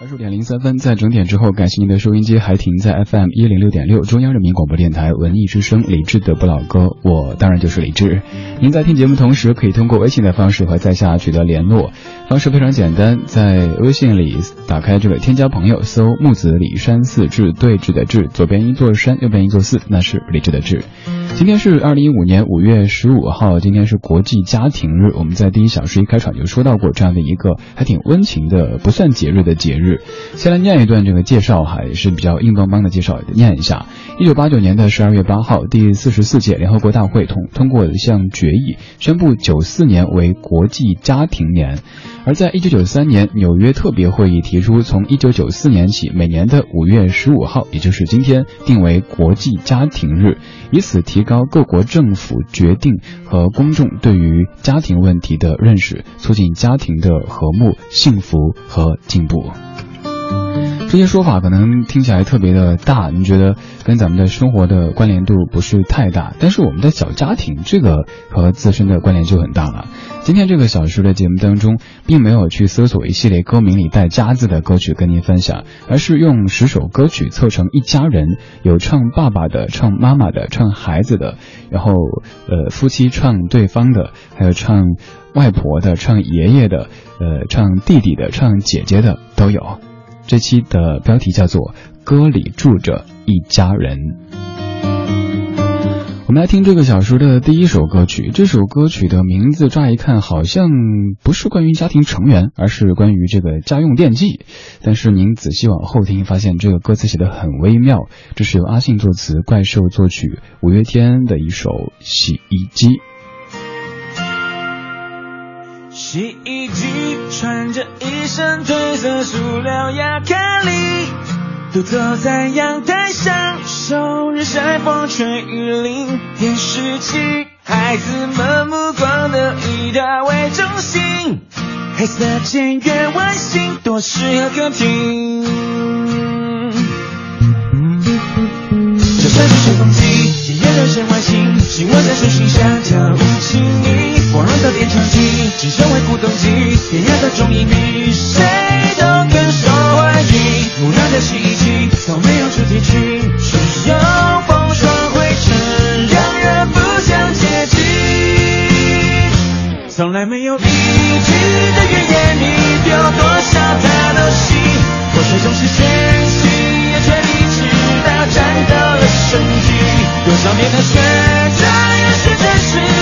二十点零三分，在整点之后，感谢您的收音机还停在 FM 一零六点六，中央人民广播电台文艺之声，李志的不老歌，我当然就是李志。您在听节目同时，可以通过微信的方式和在下取得联络，方式非常简单，在微信里打开这个添加朋友，搜木子李山寺志对峙的志，左边一座山，右边一座寺，那是李志的志。今天是二零一五年五月十五号，今天是国际家庭日。我们在第一小时一开场就说到过这样的一个还挺温情的，不算节日的节日。先来念一段这个介绍，哈，也是比较硬邦邦的介绍，念一下。一九八九年的十二月八号，第四十四届联合国大会通通过一项决议，宣布九四年为国际家庭年。而在一九九三年，纽约特别会议提出，从一九九四年起，每年的五月十五号，也就是今天，定为国际家庭日，以此提高各国政府决定和公众对于家庭问题的认识，促进家庭的和睦、幸福和进步。这些说法可能听起来特别的大，你觉得跟咱们的生活的关联度不是太大，但是我们的小家庭这个和自身的关联就很大了。今天这个小时的节目当中，并没有去搜索一系列歌名里带“家”字的歌曲跟您分享，而是用十首歌曲凑成一家人，有唱爸爸的、唱妈妈的、唱孩子的，然后呃夫妻唱对方的，还有唱外婆的、唱爷爷的、呃唱弟弟的、唱姐姐的都有。这期的标题叫做《歌里住着一家人》。我们来听这个小说的第一首歌曲。这首歌曲的名字乍一看好像不是关于家庭成员，而是关于这个家用电器。但是您仔细往后听，发现这个歌词写的很微妙。这是由阿信作词、怪兽作曲，五月天的一首《洗衣机》。洗衣机穿着一身褪色塑料亚克力，独坐在阳台上，受日晒风吹雨淋。电视机，孩子们目光都以它为中心，黑色简约外形，多适合客厅。就算是吹风机，也有人生外形，是我在手心像跳舞情谊。光荣的电长机，只身为古董机，天涯的中音比谁都更受欢迎。木讷的洗衣机，从没有主题曲，只有风霜灰尘，让人不想接近。从来没有一句的怨言，你丢多少他都信。过去总是谁多少年的旋转，也是这时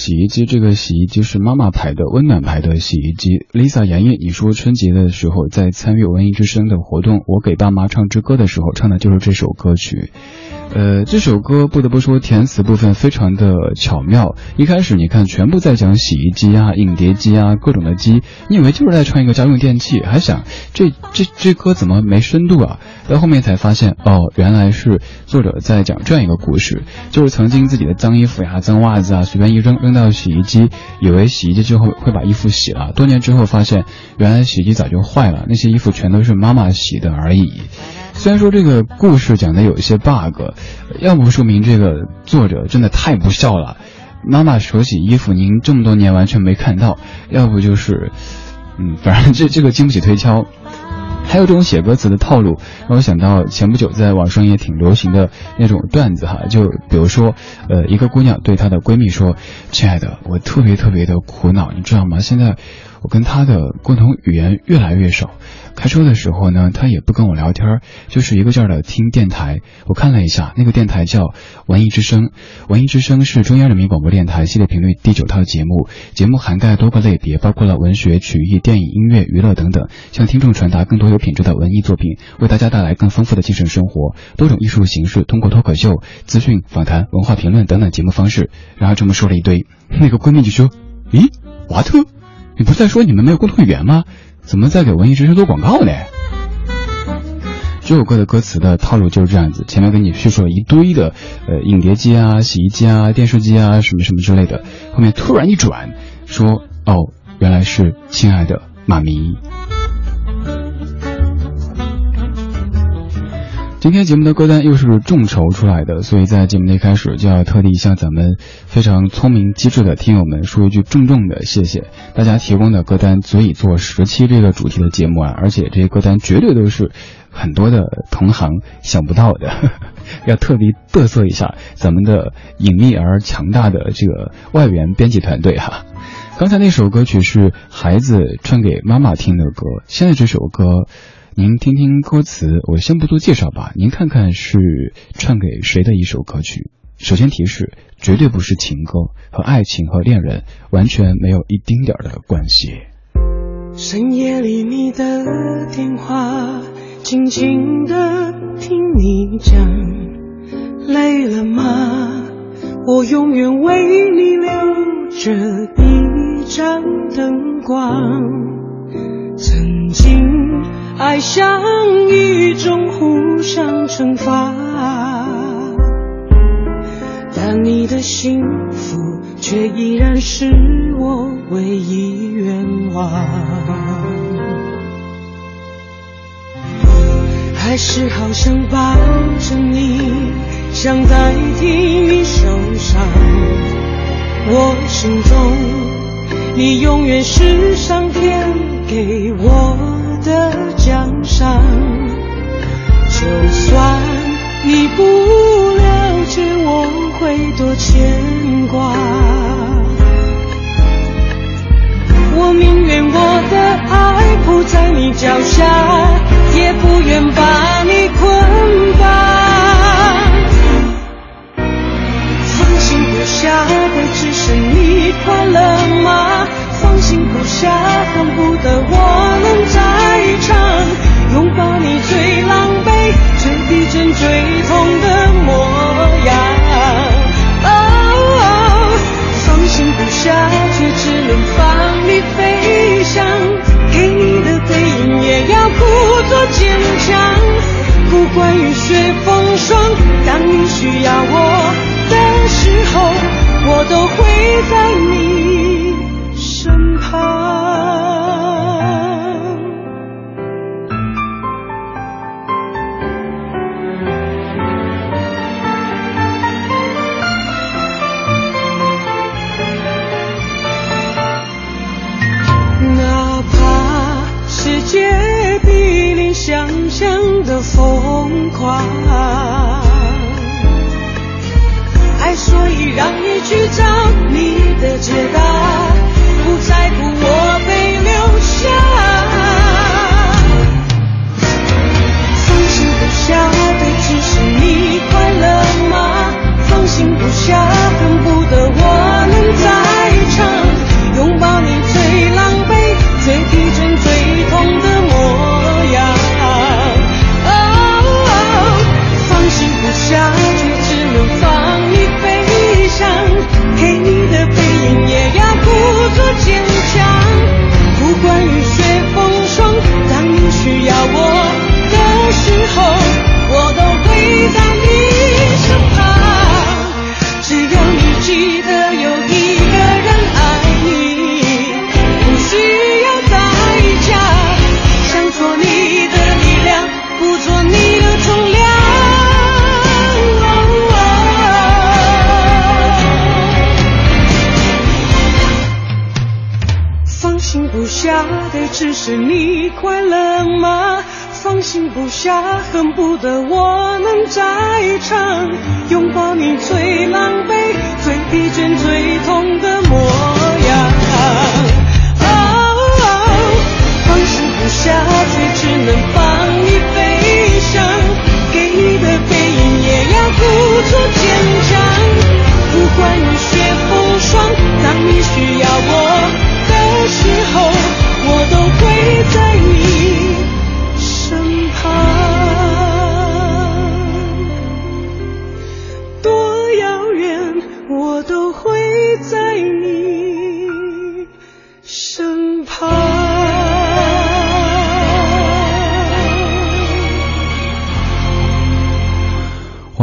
洗衣机，这个洗衣机是妈妈牌的温暖牌的洗衣机。Lisa 杨烨，你说春节的时候在参与文艺之声的活动，我给爸妈唱支歌的时候唱的就是这首歌曲。呃，这首歌不得不说填词部分非常的巧妙。一开始你看全部在讲洗衣机啊、影碟机啊各种的机，你以为就是在唱一个家用电器，还想这这这歌怎么没深度啊？到后面才发现哦，原来是作者在讲这样一个故事，就是曾经自己的脏衣服呀、脏袜子啊随便一扔扔到洗衣机，以为洗衣机之后会把衣服洗了，多年之后发现原来洗衣机早就坏了，那些衣服全都是妈妈洗的而已。虽然说这个故事讲的有一些 bug，要不说明这个作者真的太不孝了。妈妈手洗衣服，您这么多年完全没看到；要不就是，嗯，反正这这个经不起推敲。还有这种写歌词的套路，让我想到前不久在网上也挺流行的那种段子哈，就比如说，呃，一个姑娘对她的闺蜜说：“亲爱的，我特别特别的苦恼，你知道吗？现在。”我跟他的共同语言越来越少，开车的时候呢，他也不跟我聊天，就是一个劲儿的听电台。我看了一下，那个电台叫文艺之声，文艺之声是中央人民广播电台系列频率第九套节目，节目涵盖多个类别，包括了文学、曲艺、电影、音乐、娱乐等等，向听众传达更多有品质的文艺作品，为大家带来更丰富的精神生活。多种艺术形式，通过脱口秀、资讯、访谈、文化评论等等节目方式。然后这么说了一堆，那个闺蜜就说：“咦，瓦特。”你不是在说你们没有共同语言吗？怎么在给文艺之声做广告呢？这首歌的歌词的套路就是这样子，前面给你叙述了一堆的，呃，影碟机啊、洗衣机啊、电视机啊什么什么之类的，后面突然一转，说哦，原来是亲爱的妈咪。今天节目的歌单又是众筹出来的，所以在节目的一开始就要特地向咱们非常聪明机智的听友们说一句重重的谢谢。大家提供的歌单足以做十期这个主题的节目啊，而且这些歌单绝对都是很多的同行想不到的，要特别嘚瑟一下咱们的隐秘而强大的这个外援编辑团队哈。刚才那首歌曲是孩子唱给妈妈听的歌，现在这首歌。您听听歌词，我先不做介绍吧。您看看是唱给谁的一首歌曲？首先提示，绝对不是情歌，和爱情和恋人完全没有一丁点儿的关系。深夜里你的电话，静静的听你讲，累了吗？我永远为你留着一盏灯光，曾经。爱像一种互相惩罚，但你的幸福却依然是我唯一愿望。还是好想抱着你，想代替你受伤。我心中，你永远是上天给我。的奖赏，就算你不了解，我会多牵挂。我宁愿我的爱铺在你脚下，也不愿把你捆绑。放心不下的只剩风霜，当你需要我的时候，我都会在你。身旁。哪怕世界比你想象的疯狂，去找只是你快乐吗？放心不下，恨不得我能在场，拥抱你最狼狈、最疲倦、最痛的模样。哦放心不下，却只能放你飞翔，给你的背影也要故作坚强。不管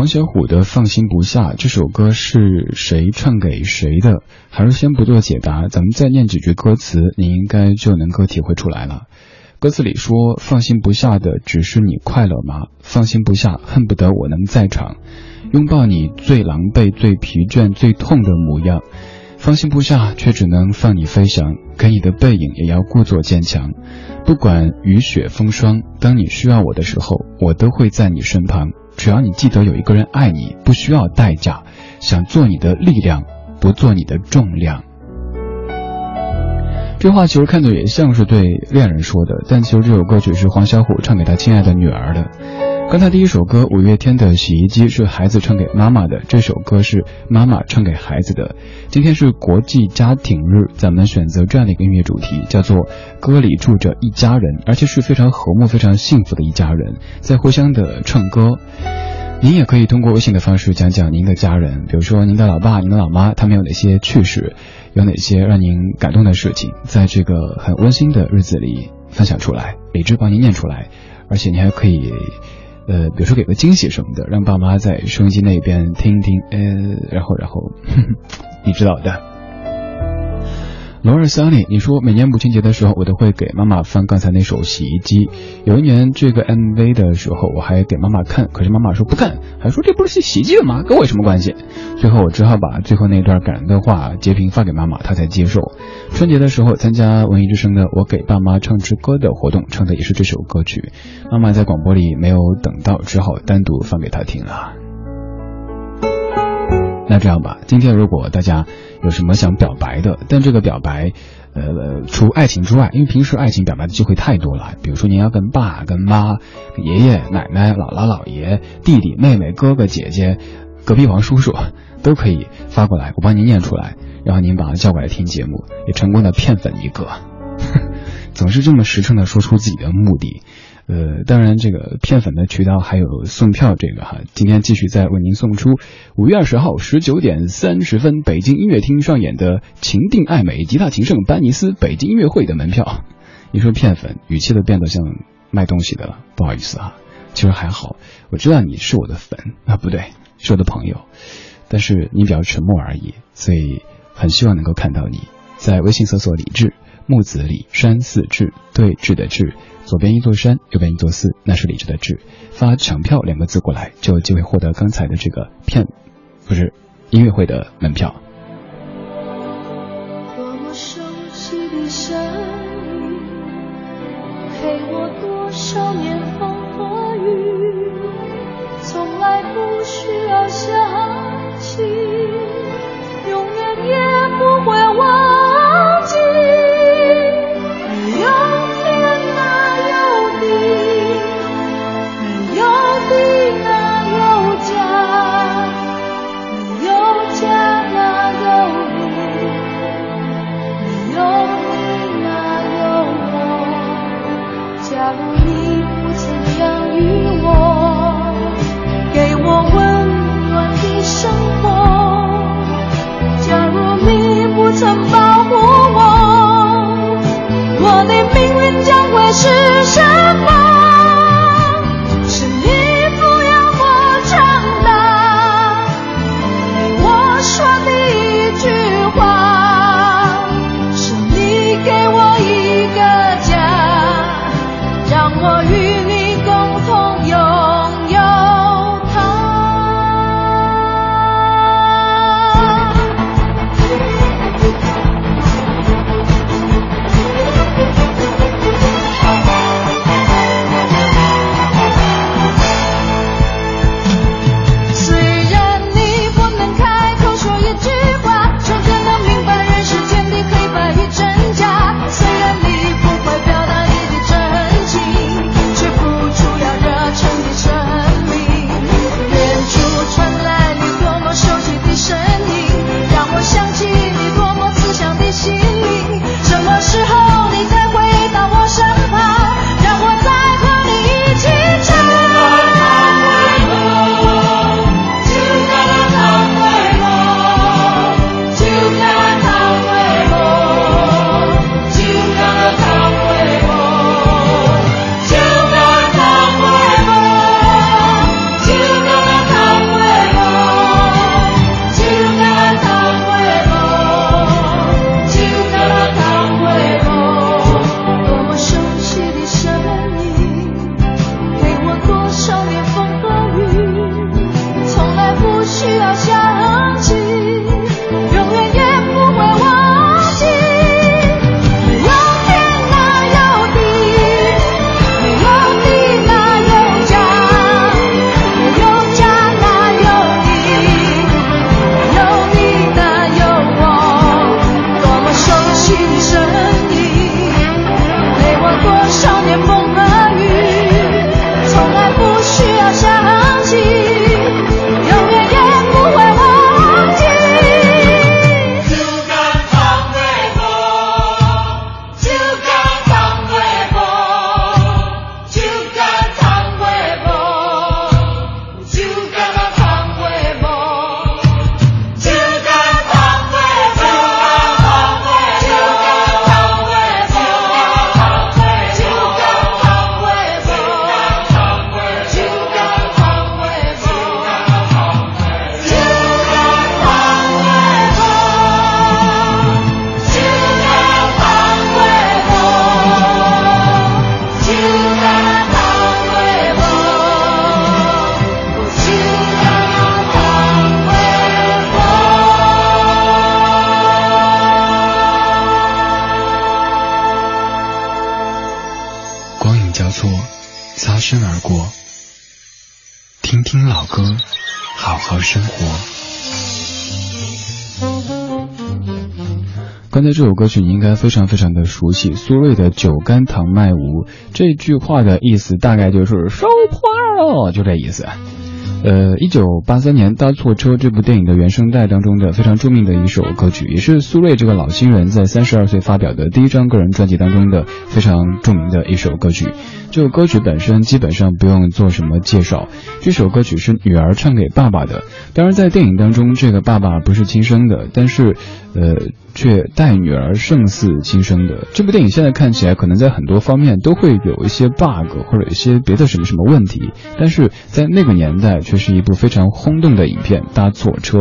黄小虎的《放心不下》这首歌是谁唱给谁的？还是先不做解答，咱们再念几句歌词，你应该就能够体会出来了。歌词里说：“放心不下的只是你快乐吗？放心不下，恨不得我能在场，拥抱你最狼狈、最疲倦、最痛的模样。放心不下，却只能放你飞翔，给你的背影也要故作坚强。不管雨雪风霜，当你需要我的时候，我都会在你身旁。只要你记得有一个人爱你，不需要代价，想做你的力量，不做你的重量。”这话其实看着也像是对恋人说的，但其实这首歌曲是黄小琥唱给他亲爱的女儿的。刚才第一首歌五月天的洗衣机是孩子唱给妈妈的，这首歌是妈妈唱给孩子的。今天是国际家庭日，咱们选择这样的一个音乐主题，叫做歌里住着一家人，而且是非常和睦、非常幸福的一家人，在互相的唱歌。您也可以通过微信的方式讲讲您的家人，比如说您的老爸、您的老妈，他们有哪些趣事，有哪些让您感动的事情，在这个很温馨的日子里分享出来，理智帮您念出来，而且您还可以，呃，比如说给个惊喜什么的，让爸妈在收音机那边听一听，呃，然后然后，你知道的。罗尔桑尼，你说每年母亲节的时候，我都会给妈妈翻刚才那首洗衣机。有一年这个 MV 的时候，我还给妈妈看，可是妈妈说不看，还说这不是洗衣机的吗？跟我有什么关系？最后我只好把最后那段感人的话截屏发给妈妈，她才接受。春节的时候参加文艺之声的我给爸妈唱支歌的活动，唱的也是这首歌曲。妈妈在广播里没有等到，只好单独放给她听了。那这样吧，今天如果大家有什么想表白的，但这个表白，呃，除爱情之外，因为平时爱情表白的机会太多了，比如说您要跟爸、跟妈、爷爷奶奶、姥姥姥爷、弟弟妹妹、哥哥姐姐、隔壁王叔叔，都可以发过来，我帮您念出来，然后您把他叫过来听节目，也成功的骗粉一个，总是这么实诚的说出自己的目的。呃，当然，这个骗粉的渠道还有送票这个哈，今天继续再为您送出五月二十号十九点三十分北京音乐厅上演的《情定爱美吉他情圣班尼斯北京音乐会》的门票。你说骗粉，语气都变得像卖东西的了，不好意思啊，其实还好，我知道你是我的粉啊，不对，是我的朋友，但是你比较沉默而已，所以很希望能够看到你在微信搜索李志木子李山寺志对峙的志。左边一座山，右边一座寺，那是李志的志。发“抢票”两个字过来，就有机会获得刚才的这个片，不是音乐会的门票。擦身而过，听听老歌，好好生活。刚才这首歌曲你应该非常非常的熟悉，苏芮的《酒干倘卖无》这句话的意思大概就是收破了，就这意思。呃，一九八三年《搭错车》这部电影的原声带当中的非常著名的一首歌曲，也是苏芮这个老新人在三十二岁发表的第一张个人专辑当中的非常著名的一首歌曲。这首歌曲本身基本上不用做什么介绍，这首歌曲是女儿唱给爸爸的。当然，在电影当中，这个爸爸不是亲生的，但是，呃，却待女儿胜似亲生的。这部电影现在看起来，可能在很多方面都会有一些 bug 或者一些别的什么什么问题，但是在那个年代却是一部非常轰动的影片。搭错车。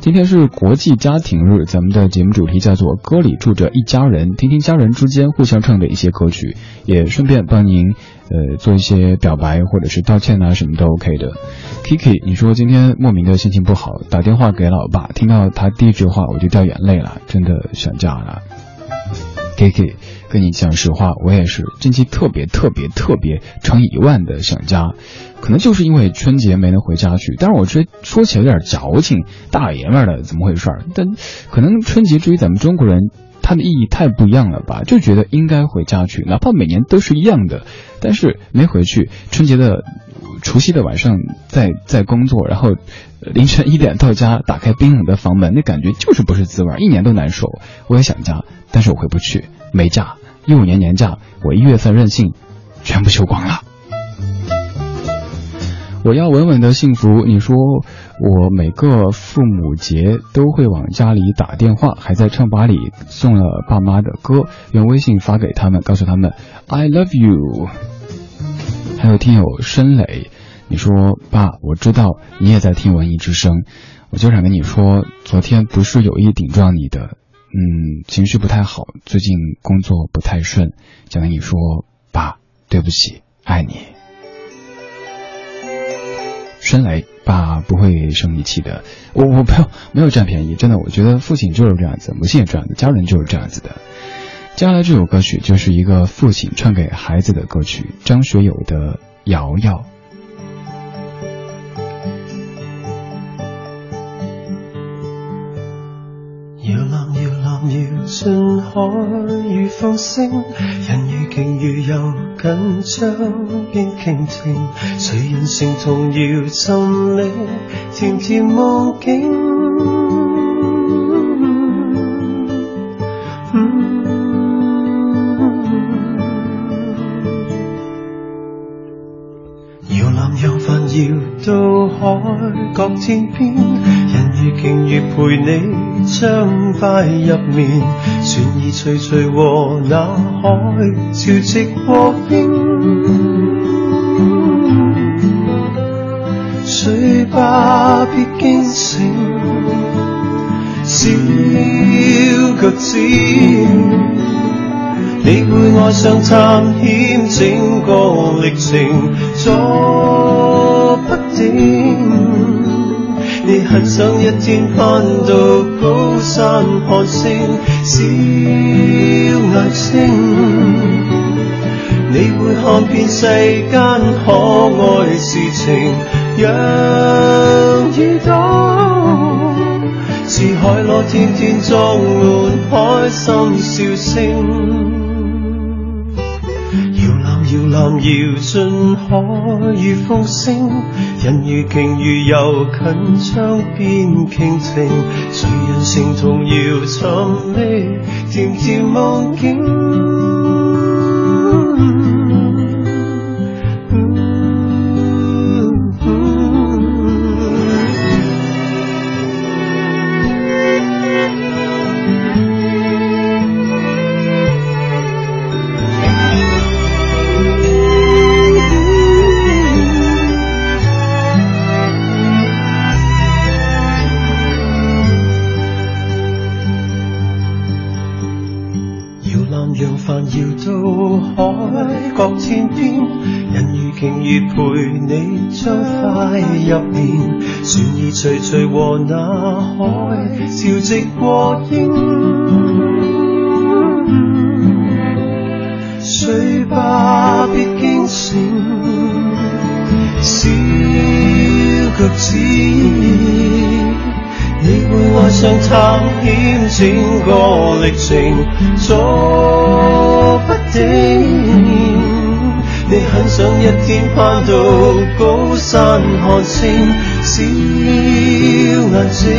今天是国际家庭日，咱们的节目主题叫做“歌里住着一家人”，听听家人之间互相唱的一些歌曲，也顺便帮您呃做一些表白或者是道歉啊，什么都 OK 的。Kiki，你说今天莫名的心情不好，打电话给老爸，听到他第一句话我就掉眼泪了，真的想家了。Kiki，跟你讲实话，我也是近期特别特别特别乘以万的想家。可能就是因为春节没能回家去，但是我这说起来有点矫情，大老爷们的怎么回事儿？但可能春节对于咱们中国人，它的意义太不一样了吧？就觉得应该回家去，哪怕每年都是一样的，但是没回去。春节的除夕的晚上在在工作，然后凌晨一点到家，打开冰冷的房门，那感觉就是不是滋味，一年都难受。我也想家，但是我回不去，没假，一五年年假我一月份任性，全部休光了。我要稳稳的幸福。你说我每个父母节都会往家里打电话，还在唱吧里送了爸妈的歌，用微信发给他们，告诉他们 I love you。还有听友申磊，你说爸，我知道你也在听文艺之声，我就想跟你说，昨天不是有意顶撞你的，嗯，情绪不太好，最近工作不太顺，想跟你说，爸，对不起，爱你。孙雷，爸不会生你气的，我我没有没有占便宜，真的，我觉得父亲就是这样子，母亲也这样子，家人就是这样子的。接下来这首歌曲就是一个父亲唱给孩子的歌曲，张学友的《瑶瑶》。要进海如放声，人如鯨如游紧张边倾听，谁人成同摇沉溺甜甜梦境。摇南摇帆摇到海角天边，人如鯨如陪你。将快入眠，船儿徐徐和那海潮直和应。睡吧，别惊醒，小脚趾，你会爱上探险整个历程，坐不定。你很想一天攀到高山看星，小眼睛，你会看遍世间可爱事情，让耳朵似海螺，天天装满开心笑声。摇篮摇进海如风声，人如鲸鱼游近窗边倾情，谁人成同摇沉溺甜甜梦境。入眠，船儿徐徐和那海潮汐过应。睡不必驚醒，小脚趾，你会爱上探险整个历程，坐不定。你很想一天攀到高山看星，小眼睛，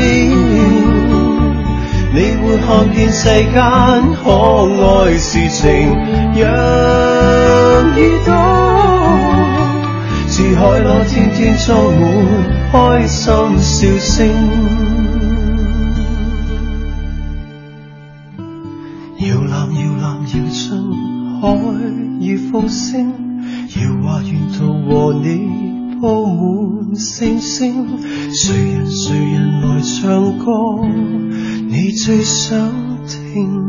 你會看見世間可愛事情，让耳朵似海螺，天天裝滿開心笑聲。搖籃搖籃搖進海與風聲。遙話沿途和你铺满星星，谁人谁人来唱歌，你最想聽。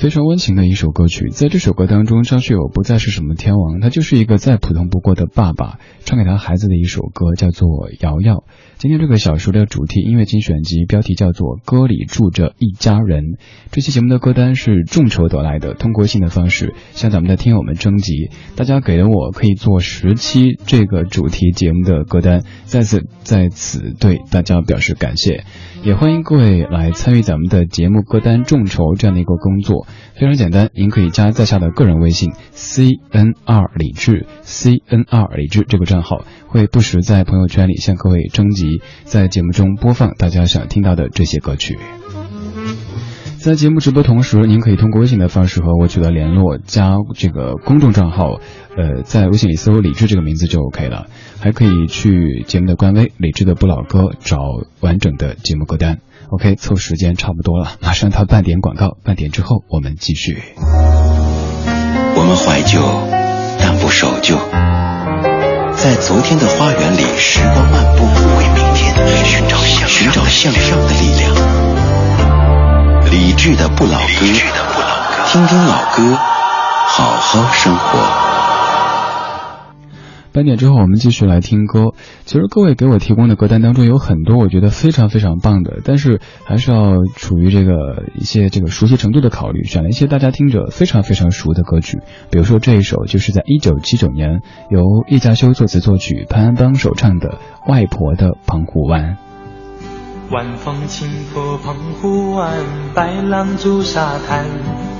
非常温情的一首歌曲，在这首歌当中，张学友不再是什么天王，他就是一个再普通不过的爸爸，唱给他孩子的一首歌，叫做《瑶瑶》。今天这个小说的主题音乐精选集，标题叫做《歌里住着一家人》。这期节目的歌单是众筹得来的，通过信的方式向咱们的听友们征集，大家给了我可以做十期这个主题节目的歌单，再次在此对大家表示感谢，也欢迎各位来参与咱们的节目歌单众筹这样的一个工作。非常简单，您可以加在下的个人微信 c n r 李志 c n r 李志这个账号，会不时在朋友圈里向各位征集，在节目中播放大家想听到的这些歌曲。在节目直播同时，您可以通过微信的方式和我取得联络，加这个公众账号，呃，在微信里搜“李志”这个名字就 OK 了。还可以去节目的官微“李志的不老歌”找完整的节目歌单。OK，凑时间差不多了，马上到半点广告，半点之后我们继续。我们怀旧，但不守旧，在昨天的花园里时光漫步，为明天寻找向寻找向上的力量。理智的不老歌，听听老歌，好好生活。半点之后，我们继续来听歌。其实各位给我提供的歌单当中有很多我觉得非常非常棒的，但是还是要处于这个一些这个熟悉程度的考虑，选了一些大家听着非常非常熟的歌曲。比如说这一首就是在一九七九年由叶嘉修作词作曲，潘安邦首唱的《外婆的澎湖湾》。晚风轻拂澎湖湾，白浪逐沙滩。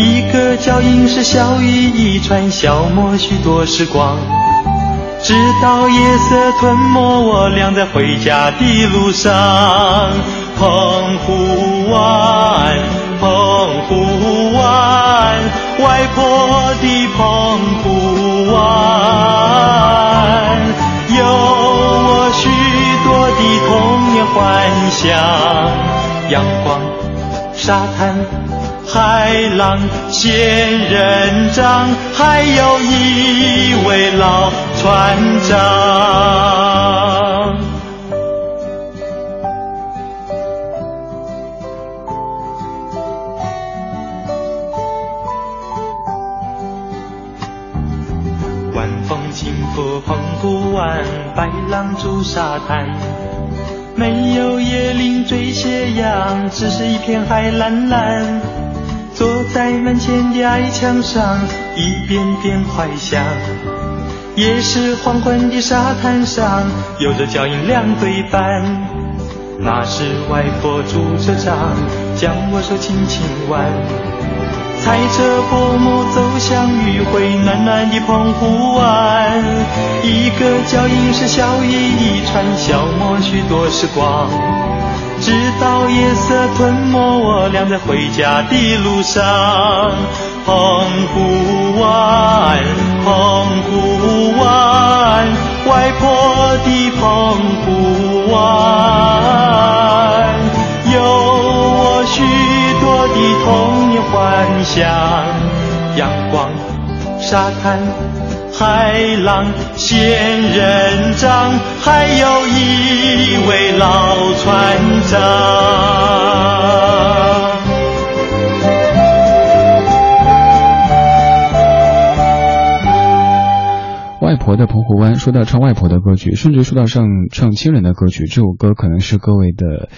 一个脚印是笑语一串，消磨许多时光。直到夜色吞没我俩在回家的路上。澎湖湾，澎湖湾，外婆的澎湖湾，有我许多的童年幻想。阳光，沙滩。海浪、仙人掌，还有一位老船长。晚风轻拂澎湖湾，白浪逐沙滩。没有椰林缀斜阳，只是一片海蓝蓝。在门前的矮墙上，一遍遍怀想。也是黄昏的沙滩上，有着脚印两对半。那是外婆拄着杖，将我手轻轻挽。踩着薄暮走向余晖暖暖的澎湖湾。一个脚印是笑语一串，消磨许多时光。直到夜色吞没我俩在回家的路上。澎湖湾，澎湖湾，外婆的澎湖湾，有我许多的童年幻想，阳光，沙滩。海浪、仙人掌，还有一位老船长。外婆的澎湖湾，说到唱外婆的歌曲，甚至说到唱唱亲人的歌曲，这首歌可能是各位的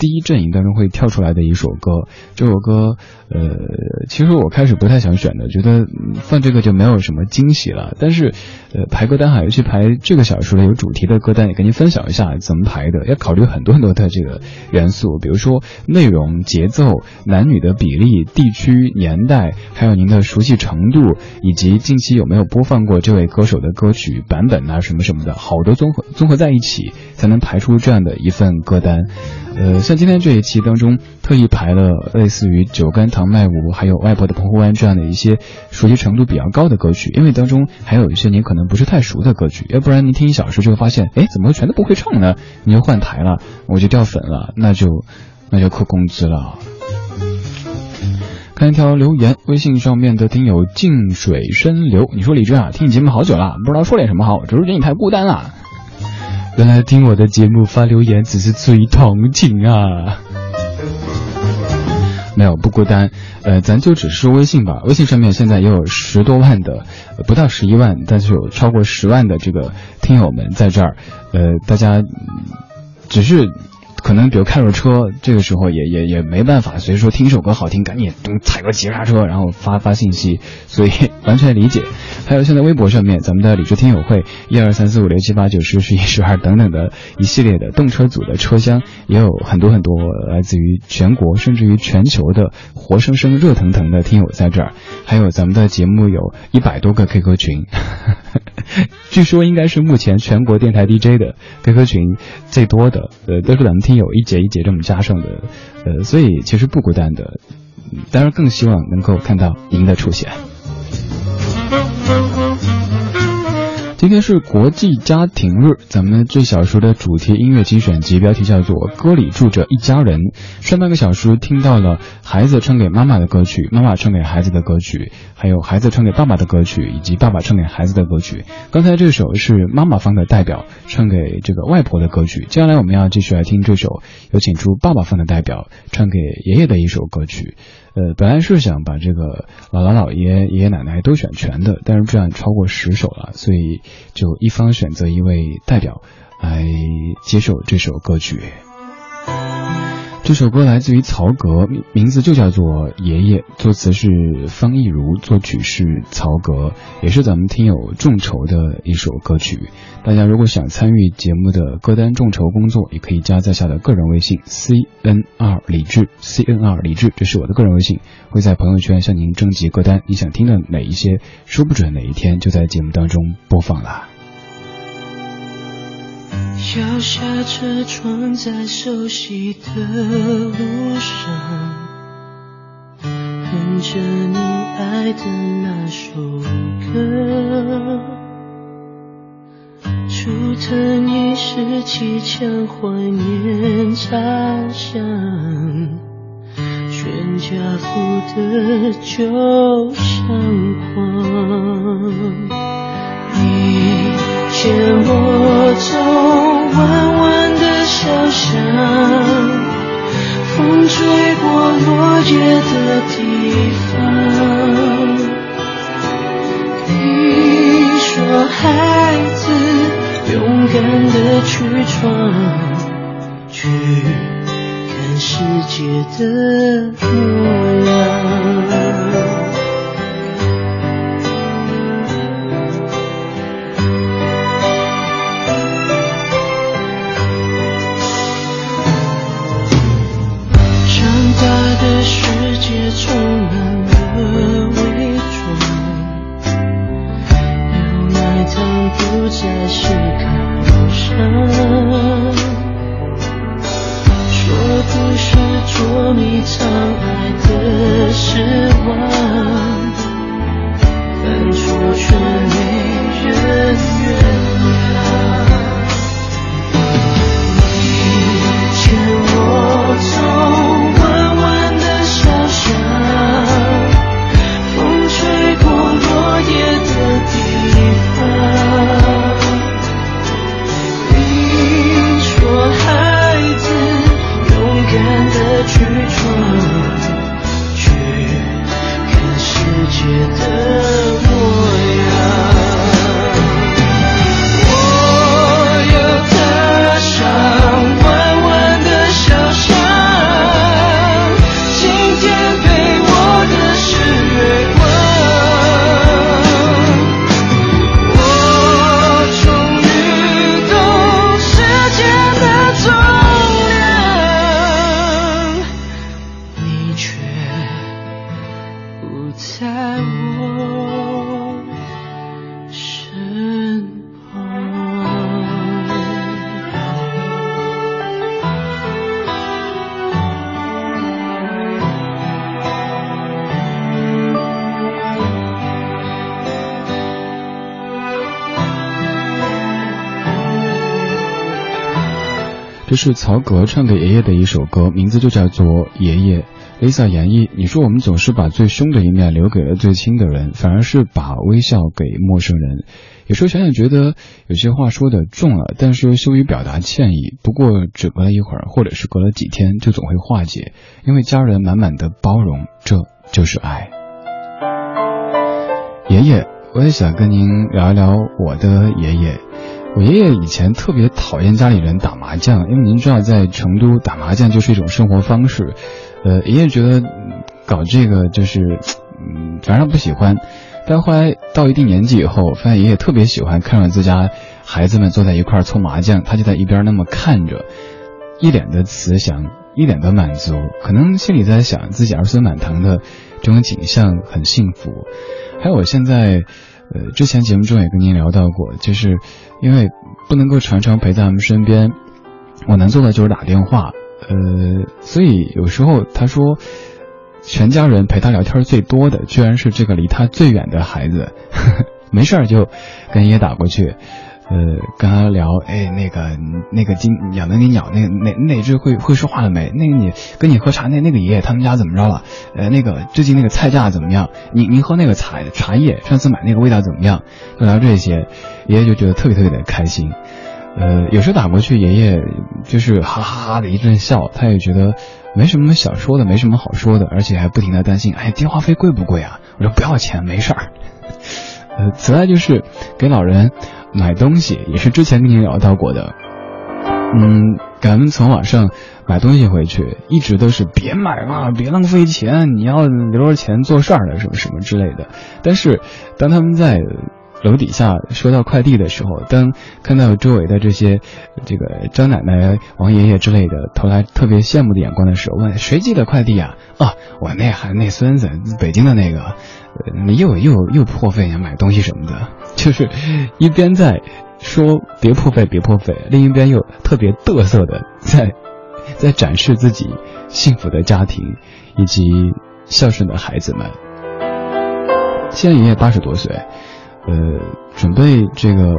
第一阵营当中会跳出来的一首歌。这首歌，呃，其实我开始不太想选的，觉得放这个就没有什么惊喜了。但是，呃，排歌单哈，尤其排这个小时的有主题的歌单，也跟您分享一下怎么排的，要考虑很多很多的这个元素，比如说内容、节奏、男女的比例、地区、年代，还有您的熟悉程度，以及近期有没有播放过这位歌手的歌曲版本啊，什么什么的，好多综合综合在一起，才能排出这样的一份歌单。呃，像今天这一期当中，特意排了类似于《酒干倘卖无》还有《外婆的澎湖湾》这样的一些熟悉程度比较高的歌曲，因为当中还有一些您可能不是太熟的歌曲，要不然您听一小时就会发现，哎，怎么全都不会唱呢？你就换台了，我就掉粉了，那就那就扣工资了。看一条留言，微信上面的听友静水深流，你说李志啊，听你节目好久了，不知道说点什么好，只是觉得你太孤单了。原来听我的节目发留言只是出于同情啊！没有不孤单，呃，咱就只是微信吧。微信上面现在也有十多万的，不到十一万，但是有超过十万的这个听友们在这儿，呃，大家只是。可能比如开着车，这个时候也也也没办法，所以说听一首歌好听，赶紧咚踩个急刹车，然后发发信息，所以完全理解。还有现在微博上面，咱们的理智听友会 一二三四五六七八九十十一十二等等的一系列的动车组的车厢，也有很多很多来自于全国甚至于全球的活生生热腾腾的听友在这儿。还有咱们的节目有一百多个 QQ 群，据说应该是目前全国电台 DJ 的 QQ 群最多的，呃，都是咱们有一节一节这么加上的，呃，所以其实不孤单的，当然更希望能够看到您的出现。今天是国际家庭日，咱们最小时的主题音乐精选集标题叫做《歌里住着一家人》。上半个小时听到了孩子唱给妈妈的歌曲，妈妈唱给孩子的歌曲，还有孩子唱给爸爸的歌曲，以及爸爸唱给孩子的歌曲。刚才这首是妈妈方的代表唱给这个外婆的歌曲，接下来我们要继续来听这首有请出爸爸方的代表唱给爷爷的一首歌曲。呃，本来是想把这个姥姥、姥爷、爷爷奶奶都选全的，但是这样超过十首了，所以就一方选择一位代表来接受这首歌曲。这首歌来自于曹格，名字就叫做《爷爷》，作词是方逸如，作曲是曹格，也是咱们听友众筹的一首歌曲。大家如果想参与节目的歌单众筹工作，也可以加在下的个人微信 c n r 李志 c n r 李志，这是我的个人微信，会在朋友圈向您征集歌单，你想听的哪一些，说不准哪一天就在节目当中播放了。摇下车窗，在熟悉的路上，哼着你爱的那首歌。竹藤已是几腔怀念茶香，全家福的旧相框。你牵我走弯弯的小巷，风吹过落叶的地方。你说孩子勇敢的去闯，去看世界的模样。这是曹格唱给爷爷的一首歌，名字就叫做《爷爷》。Lisa 演绎，你说我们总是把最凶的一面留给了最亲的人，反而是把微笑给陌生人。有时候想想，觉得有些话说的重了，但是又羞于表达歉意。不过只隔了一会儿，或者是隔了几天，就总会化解，因为家人满满的包容，这就是爱。爷爷，我也想跟您聊一聊我的爷爷。我爷爷以前特别讨厌家里人打麻将，因为您知道，在成都打麻将就是一种生活方式。呃，爷爷觉得搞这个就是，嗯，反正不喜欢。但后来到一定年纪以后，发现爷爷特别喜欢看着自家孩子们坐在一块搓麻将，他就在一边那么看着，一脸的慈祥，一脸的满足，可能心里在想自己儿孙满堂的这种景象很幸福。还有我现在。呃，之前节目中也跟您聊到过，就是因为不能够常常陪在他们身边，我能做的就是打电话。呃，所以有时候他说，全家人陪他聊天最多的，居然是这个离他最远的孩子。没事儿就跟爷爷打过去。呃，跟他聊，哎，那个那个金养的那鸟，那那那只会会说话了没？那个你跟你喝茶那那个爷爷他们家怎么着了？呃，那个最近那个菜价怎么样？您您喝那个茶茶叶，上次买那个味道怎么样？就聊这些，爷爷就觉得特别特别的开心。呃，有时候打过去，爷爷就是哈哈哈的一阵笑，他也觉得没什么想说的，没什么好说的，而且还不停的担心，哎，电话费贵不贵啊？我说不要钱，没事儿。呃，此外就是给老人。买东西也是之前跟您聊到过的，嗯，咱们从网上买东西回去，一直都是别买嘛，别浪费钱，你要留着钱做事儿的什么什么之类的。但是当他们在楼底下收到快递的时候，当看到周围的这些这个张奶奶、王爷爷之类的投来特别羡慕的眼光的时候，问谁寄的快递啊？啊，我那还那孙子，北京的那个。又又又破费呀，买东西什么的，就是一边在说别破费别破费，另一边又特别嘚瑟的在在展示自己幸福的家庭以及孝顺的孩子们。现在爷爷八十多岁，呃，准备这个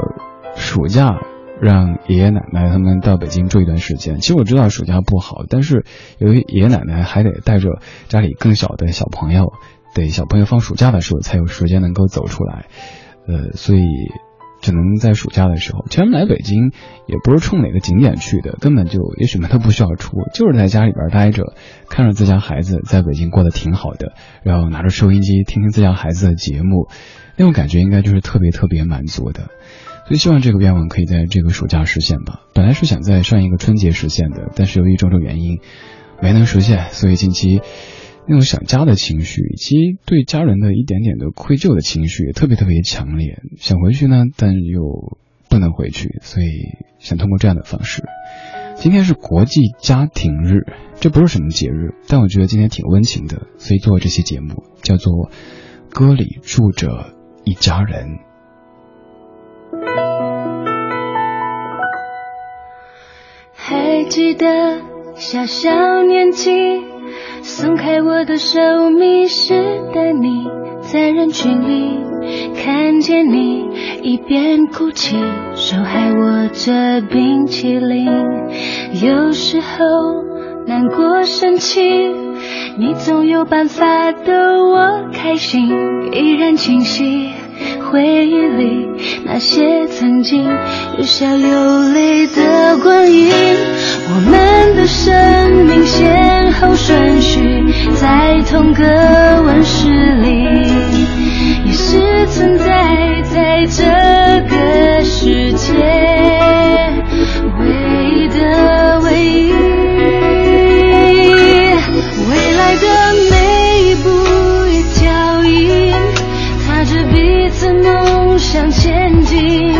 暑假让爷爷奶奶他们到北京住一段时间。其实我知道暑假不好，但是由于爷爷奶奶还得带着家里更小的小朋友。得，小朋友放暑假的时候才有时间能够走出来，呃，所以只能在暑假的时候。其实来北京也不是冲哪个景点去的，根本就也许门都不需要出，就是在家里边待着，看着自家孩子在北京过得挺好的，然后拿着收音机听听自家孩子的节目，那种感觉应该就是特别特别满足的。所以希望这个愿望可以在这个暑假实现吧。本来是想在上一个春节实现的，但是由于种种原因没能实现，所以近期。那种想家的情绪，以及对家人的一点点的愧疚的情绪，也特别特别强烈。想回去呢，但又不能回去，所以想通过这样的方式。今天是国际家庭日，这不是什么节日，但我觉得今天挺温情的，所以做这期节目叫做《歌里住着一家人》。还记得小小年纪。松开我的手，迷失的你，在人群里看见你，一边哭泣，手还握着冰淇淋。有时候难过生气，你总有办法逗我开心，依然清晰。回忆里那些曾经有笑有泪的光阴，我们的生命先后顺序在同个温室里，也是存在在这个世界唯一的向前进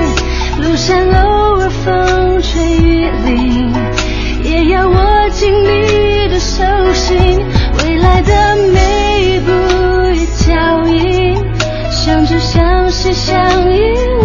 路上偶尔风吹雨淋也要握紧你的手心未来的每一步一脚印相知相惜相依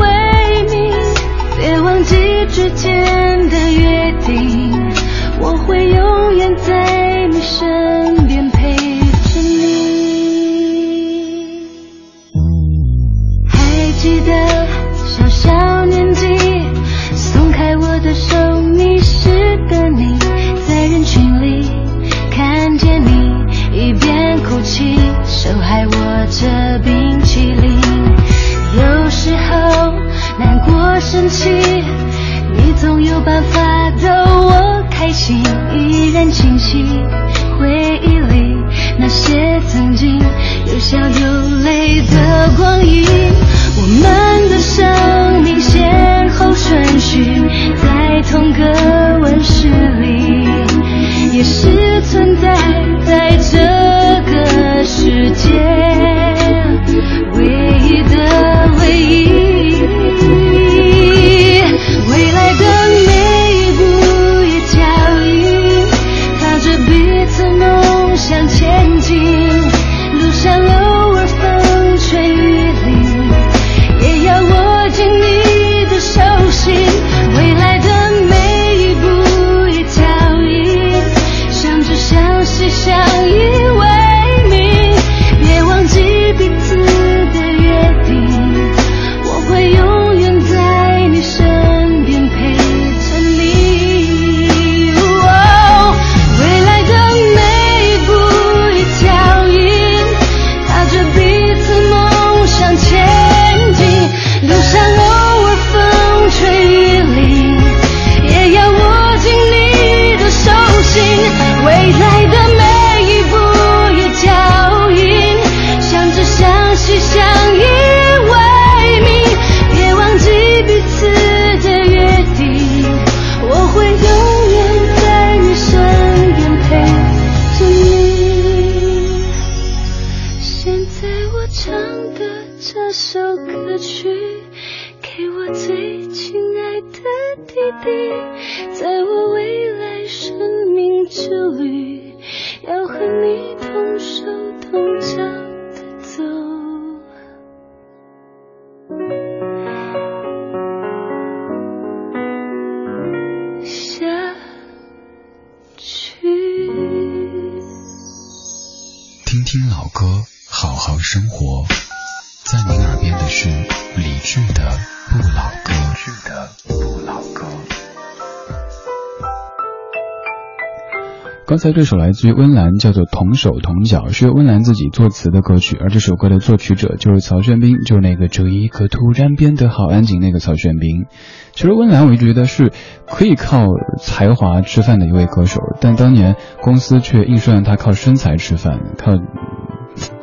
这首来自于温岚，叫做《同手同脚》，是由温岚自己作词的歌曲，而这首歌的作曲者就是曹轩宾，就是那个这一刻突然变得好安静那个曹轩宾。其实温岚我一直觉得是可以靠才华吃饭的一位歌手，但当年公司却硬说让他靠身材吃饭，靠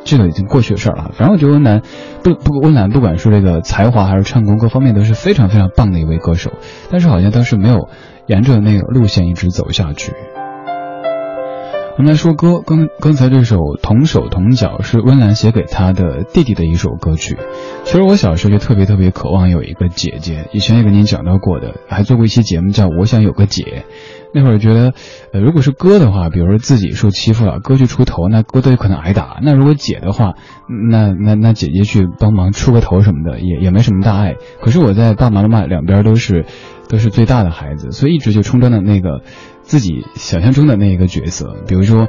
这个已经过去的事儿了。反正我觉得温岚不不温岚不管是这个才华还是唱功各方面都是非常非常棒的一位歌手，但是好像当时没有沿着那个路线一直走下去。我们来说歌，刚刚才这首《同手同脚》是温岚写给她的弟弟的一首歌曲。其实我小时候就特别特别渴望有一个姐姐，以前也跟您讲到过的，还做过一期节目叫《我想有个姐》。那会儿觉得，呃，如果是哥的话，比如说自己受欺负了，哥去出头，那哥都有可能挨打；那如果姐的话，那那那姐姐去帮忙出个头什么的，也也没什么大碍。可是我在爸爸妈妈两边都是都是最大的孩子，所以一直就充当的那个自己想象中的那一个角色。比如说，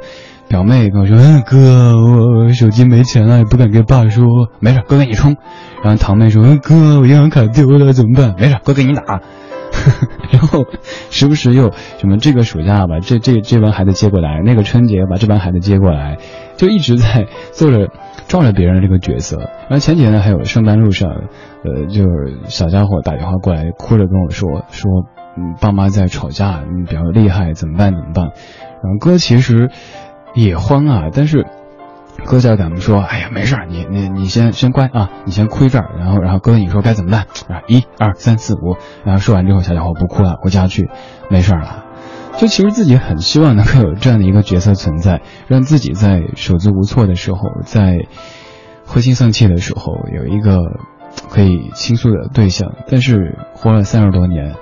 表妹跟我说：“嗯，哥，我手机没钱了，也不敢跟爸说，没事，哥给你充。”然后堂妹说：“嗯，哥，我银行卡丢了，怎么办？没事，哥给你打。”然后时不时又什么这个暑假把这这这帮孩子接过来，那个春节把这帮孩子接过来，就一直在做着撞着别人这个角色。然后前几天，还有上班路上，呃，就是小家伙打电话过来，哭着跟我说说，嗯，爸妈在吵架，嗯，比较厉害，怎么办怎么办？然后哥其实也慌啊，但是。哥在跟我们说：“哎呀，没事儿，你你你先先乖啊，你先哭一阵儿，然后然后哥你说该怎么办啊？一二三四五，然后说完之后，小家伙不哭了，回家去，没事儿了。就其实自己很希望能够有这样的一个角色存在，让自己在手足无措的时候，在灰心丧气的时候，有一个可以倾诉的对象。但是活了三十多年，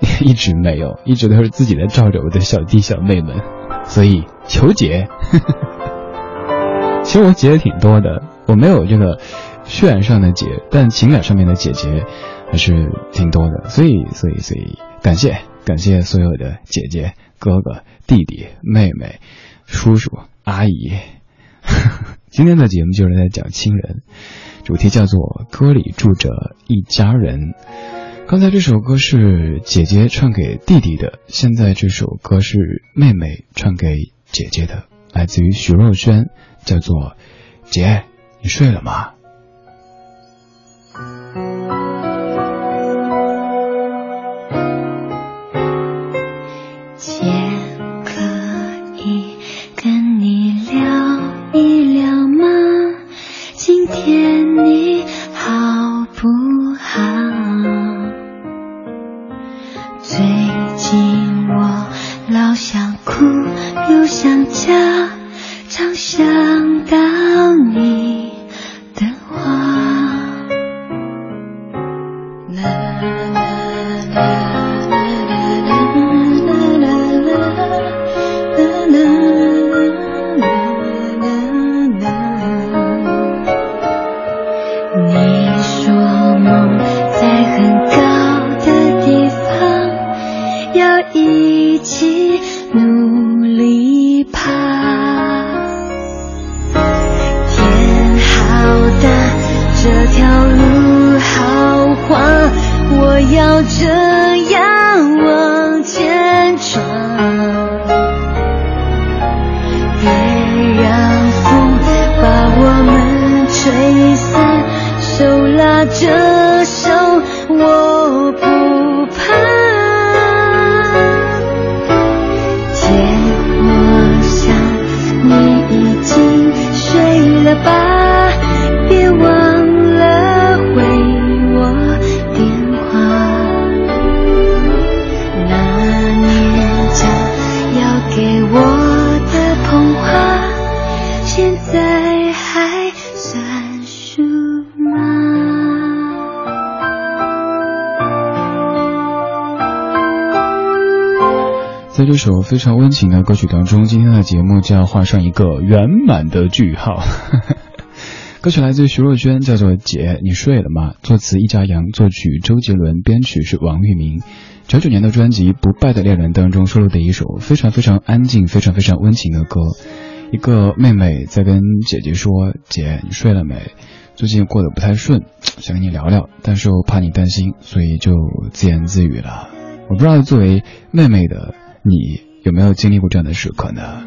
一直没有，一直都是自己在照着我的小弟小妹们，所以求解。其实我姐也挺多的，我没有这个血缘上的姐，但情感上面的姐姐还是挺多的。所以，所以，所以，感谢感谢所有的姐姐、哥哥、弟弟、妹妹、叔叔、阿姨。今天的节目就是在讲亲人，主题叫做“歌里住着一家人”。刚才这首歌是姐姐唱给弟弟的，现在这首歌是妹妹唱给姐姐的，来自于徐若瑄，叫做“姐，你睡了吗？”非常温情的歌曲当中，今天的节目就要画上一个圆满的句号。歌曲来自徐若瑄，叫做《姐，你睡了吗》？作词易家扬，作曲周杰伦，编曲是王玉明。九九年的专辑《不败的恋人》当中收录的一首非常非常安静、非常非常温情的歌。一个妹妹在跟姐姐说：“姐，你睡了没？最近过得不太顺，想跟你聊聊，但是又怕你担心，所以就自言自语了。”我不知道作为妹妹的。你有没有经历过这样的时刻呢？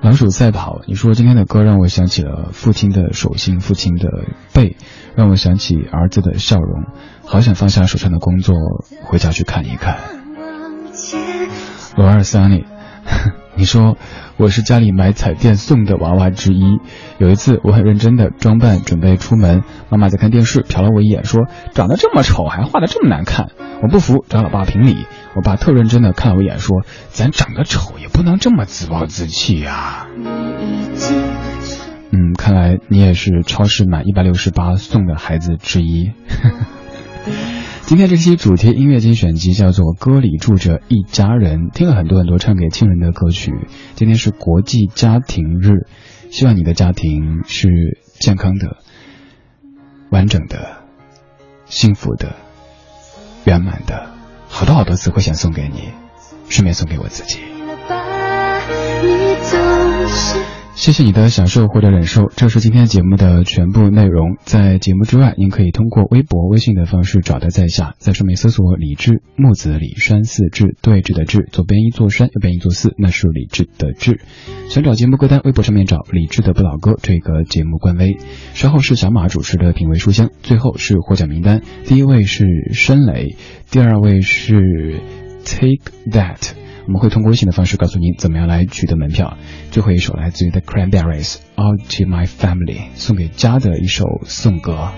老鼠赛跑，你说今天的歌让我想起了父亲的手心，父亲的背，让我想起儿子的笑容，好想放下手上的工作，回家去看一看。罗二三里。你说我是家里买彩电送的娃娃之一。有一次我很认真的装扮准备出门，妈妈在看电视，瞟了我一眼，说：“长得这么丑，还画的这么难看。”我不服，找老爸评理。我爸特认真的看了我一眼，说：“咱长得丑也不能这么自暴自弃呀。”嗯，看来你也是超市满一百六十八送的孩子之一。今天这期主题音乐精选集叫做《歌里住着一家人》，听了很多很多唱给亲人的歌曲。今天是国际家庭日，希望你的家庭是健康的、完整的、幸福的、圆满的。好多好多词汇想送给你，顺便送给我自己。谢谢你的享受或者忍受，这是今天节目的全部内容。在节目之外，您可以通过微博、微信的方式找到在下，在上面搜索“李志木子李山寺志对峙的志，左边一座山，右边一座寺，那是李志的志。想找节目歌单，微博上面找李志的不老歌这个节目官微。稍后是小马主持的品味书香，最后是获奖名单。第一位是申磊，第二位是 Take That。我们会通过微信的方式告诉您怎么样来取得门票。最后一首来自于 The Cranberries，《All to My Family》，送给家的一首颂歌。